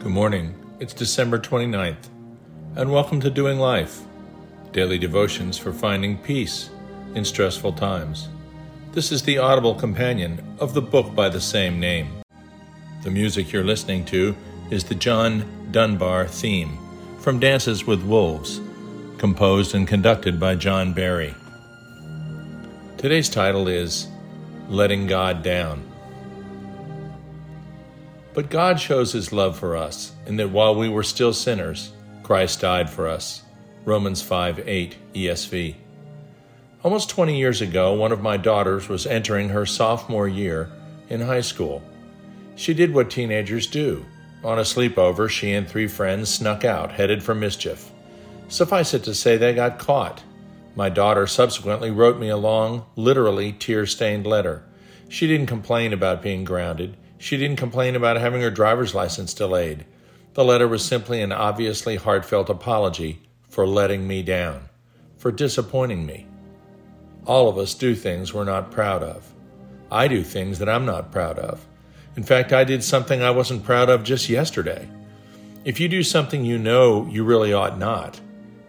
Good morning. It's December 29th, and welcome to Doing Life, daily devotions for finding peace in stressful times. This is the audible companion of the book by the same name. The music you're listening to is the John Dunbar theme from Dances with Wolves, composed and conducted by John Barry. Today's title is Letting God Down. But God shows his love for us in that while we were still sinners, Christ died for us. Romans 5 8 ESV. Almost 20 years ago, one of my daughters was entering her sophomore year in high school. She did what teenagers do. On a sleepover, she and three friends snuck out, headed for mischief. Suffice it to say, they got caught. My daughter subsequently wrote me a long, literally tear stained letter. She didn't complain about being grounded. She didn't complain about having her driver's license delayed. The letter was simply an obviously heartfelt apology for letting me down, for disappointing me. All of us do things we're not proud of. I do things that I'm not proud of. In fact, I did something I wasn't proud of just yesterday. If you do something you know you really ought not,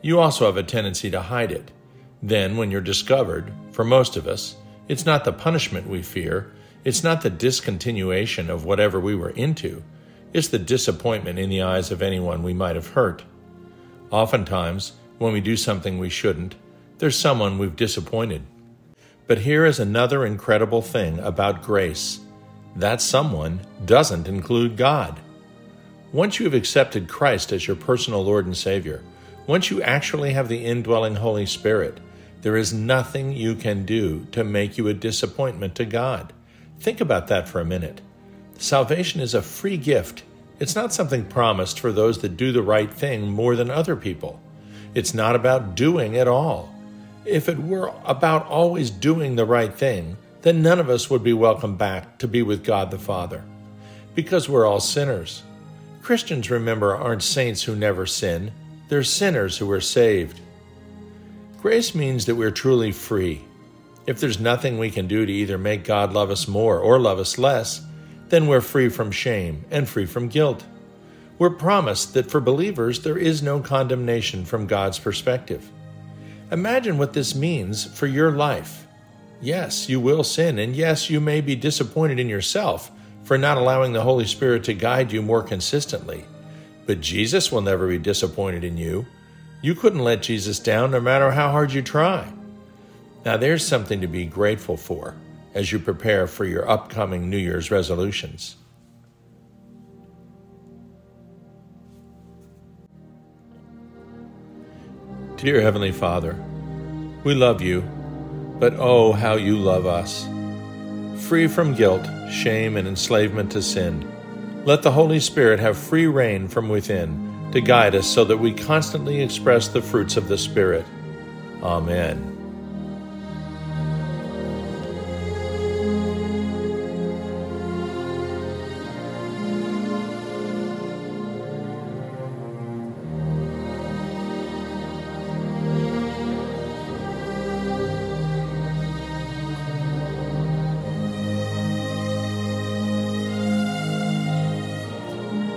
you also have a tendency to hide it. Then, when you're discovered, for most of us, it's not the punishment we fear, it's not the discontinuation of whatever we were into, it's the disappointment in the eyes of anyone we might have hurt. Oftentimes, when we do something we shouldn't, there's someone we've disappointed. But here is another incredible thing about grace that someone doesn't include God. Once you have accepted Christ as your personal Lord and Savior, once you actually have the indwelling Holy Spirit, there is nothing you can do to make you a disappointment to God. Think about that for a minute. Salvation is a free gift. It's not something promised for those that do the right thing more than other people. It's not about doing at all. If it were about always doing the right thing, then none of us would be welcome back to be with God the Father. Because we're all sinners. Christians, remember, aren't saints who never sin, they're sinners who are saved. Grace means that we're truly free. If there's nothing we can do to either make God love us more or love us less, then we're free from shame and free from guilt. We're promised that for believers there is no condemnation from God's perspective. Imagine what this means for your life. Yes, you will sin, and yes, you may be disappointed in yourself for not allowing the Holy Spirit to guide you more consistently. But Jesus will never be disappointed in you. You couldn't let Jesus down no matter how hard you try. Now, there's something to be grateful for as you prepare for your upcoming New Year's resolutions. Dear Heavenly Father, we love you, but oh, how you love us. Free from guilt, shame, and enslavement to sin, let the Holy Spirit have free rein from within to guide us so that we constantly express the fruits of the Spirit. Amen.